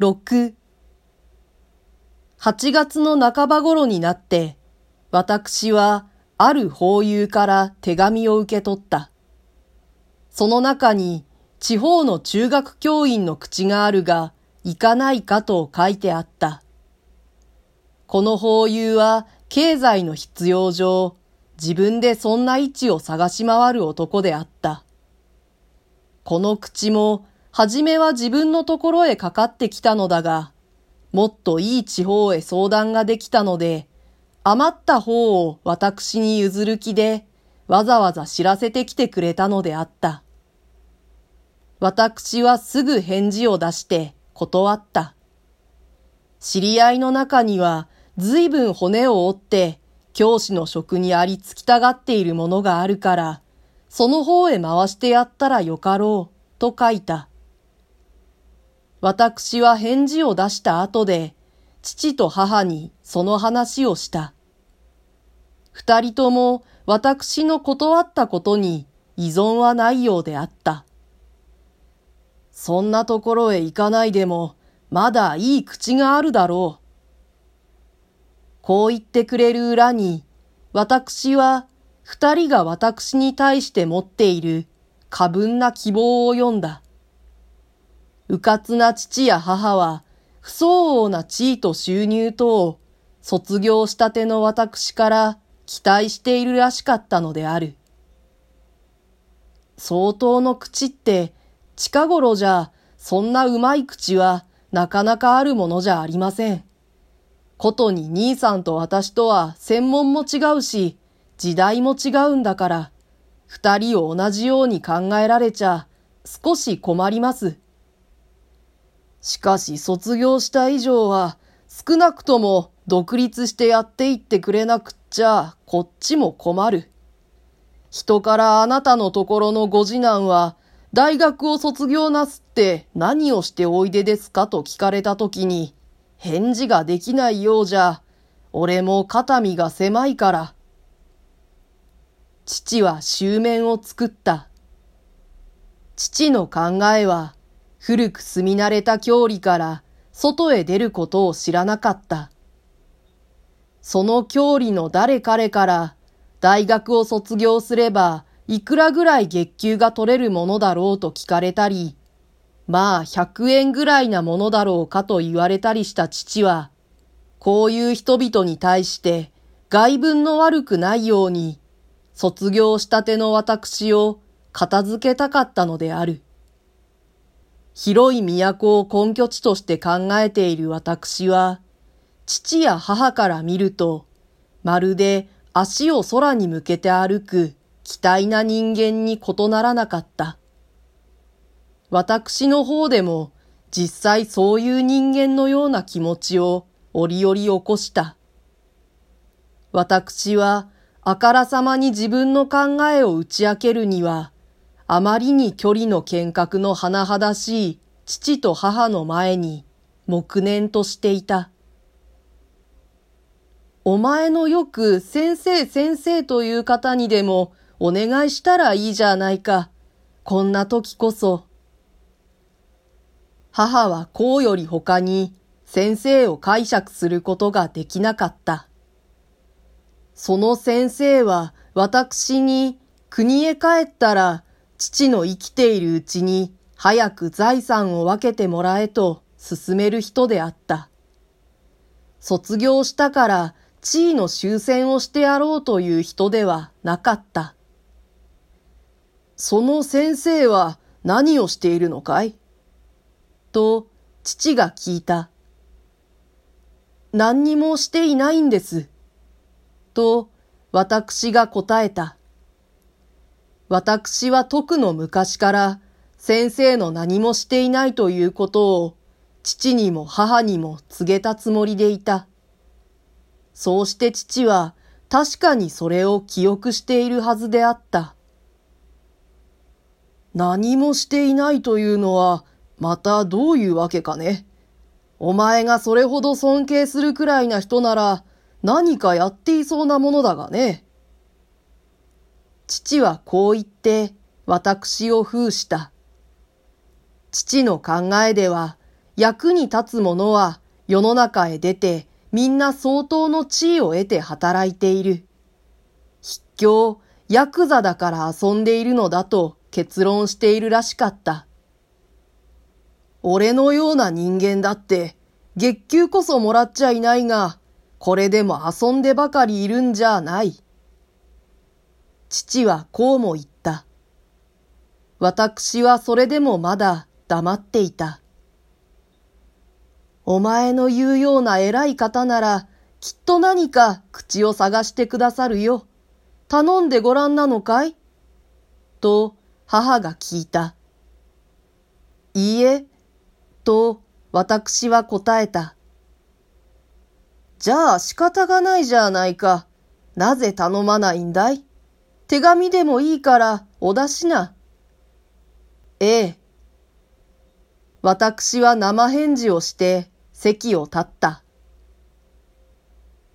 6 8月の半ば頃になって、私はある法友から手紙を受け取った。その中に地方の中学教員の口があるが、行かないかと書いてあった。この法友は経済の必要上、自分でそんな位置を探し回る男であった。この口も、はじめは自分のところへかかってきたのだが、もっといい地方へ相談ができたので、余った方を私に譲る気で、わざわざ知らせてきてくれたのであった。私はすぐ返事を出して断った。知り合いの中には随分骨を折って教師の職にありつきたがっているものがあるから、その方へ回してやったらよかろう、と書いた。私は返事を出した後で、父と母にその話をした。二人とも私の断ったことに依存はないようであった。そんなところへ行かないでも、まだいい口があるだろう。こう言ってくれる裏に、私は二人が私に対して持っている過分な希望を読んだ。うかつな父や母は、不相応な地位と収入とを卒業したての私から期待しているらしかったのである。相当の口って近頃じゃそんなうまい口はなかなかあるものじゃありません。ことに兄さんと私とは専門も違うし、時代も違うんだから、二人を同じように考えられちゃ少し困ります。しかし卒業した以上は少なくとも独立してやっていってくれなくっちゃこっちも困る。人からあなたのところのご次男は大学を卒業なすって何をしておいでですかと聞かれたときに、返事ができないようじゃ、俺も肩身が狭いから。父は終面を作った。父の考えは、古く住み慣れた郷里から外へ出ることを知らなかった。その郷里の誰彼から大学を卒業すればいくらぐらい月給が取れるものだろうと聞かれたり、まあ100円ぐらいなものだろうかと言われたりした父は、こういう人々に対して外文の悪くないように、卒業したての私を片付けたかったのである。広い都を根拠地として考えている私は、父や母から見ると、まるで足を空に向けて歩く期待な人間に異ならなかった。私の方でも実際そういう人間のような気持ちを折々起こした。私はあからさまに自分の考えを打ち明けるには、あまりに距離の見学の甚だしい父と母の前に黙念としていた。お前のよく先生先生という方にでもお願いしたらいいじゃないか。こんな時こそ。母はこうより他に先生を解釈することができなかった。その先生は私に国へ帰ったら父の生きているうちに早く財産を分けてもらえと勧める人であった。卒業したから地位の終戦をしてやろうという人ではなかった。その先生は何をしているのかい？と、父が聞いた。何にもしていないんです。と、私が答えた。私は徳の昔から先生の何もしていないということを父にも母にも告げたつもりでいた。そうして父は確かにそれを記憶しているはずであった。何もしていないというのは、またどういうわけかね。お前がそれほど尊敬するくらいな人なら、何かやっていそうなものだがね。父はこう言って、私を封した。父の考えでは、役に立つ者は世の中へ出てみんな相当の地位を得て働いている。筆境、ヤクザだから遊んでいるのだと結論しているらしかった。俺のような人間だって月給こそもらっちゃいないが、これでも遊んでばかりいるんじゃない。父はこうも言った。私はそれでもまだ黙っていた。お前の言うような偉い方なら、きっと何か口を探してくださるよ。頼んでごらんなのかい？と母が聞いた。いいえ、と私は答えた。じゃあ仕方がないじゃないか。なぜ頼まないんだい？手紙でもいいからお出しな。ええ。私は生返事をして席を立った。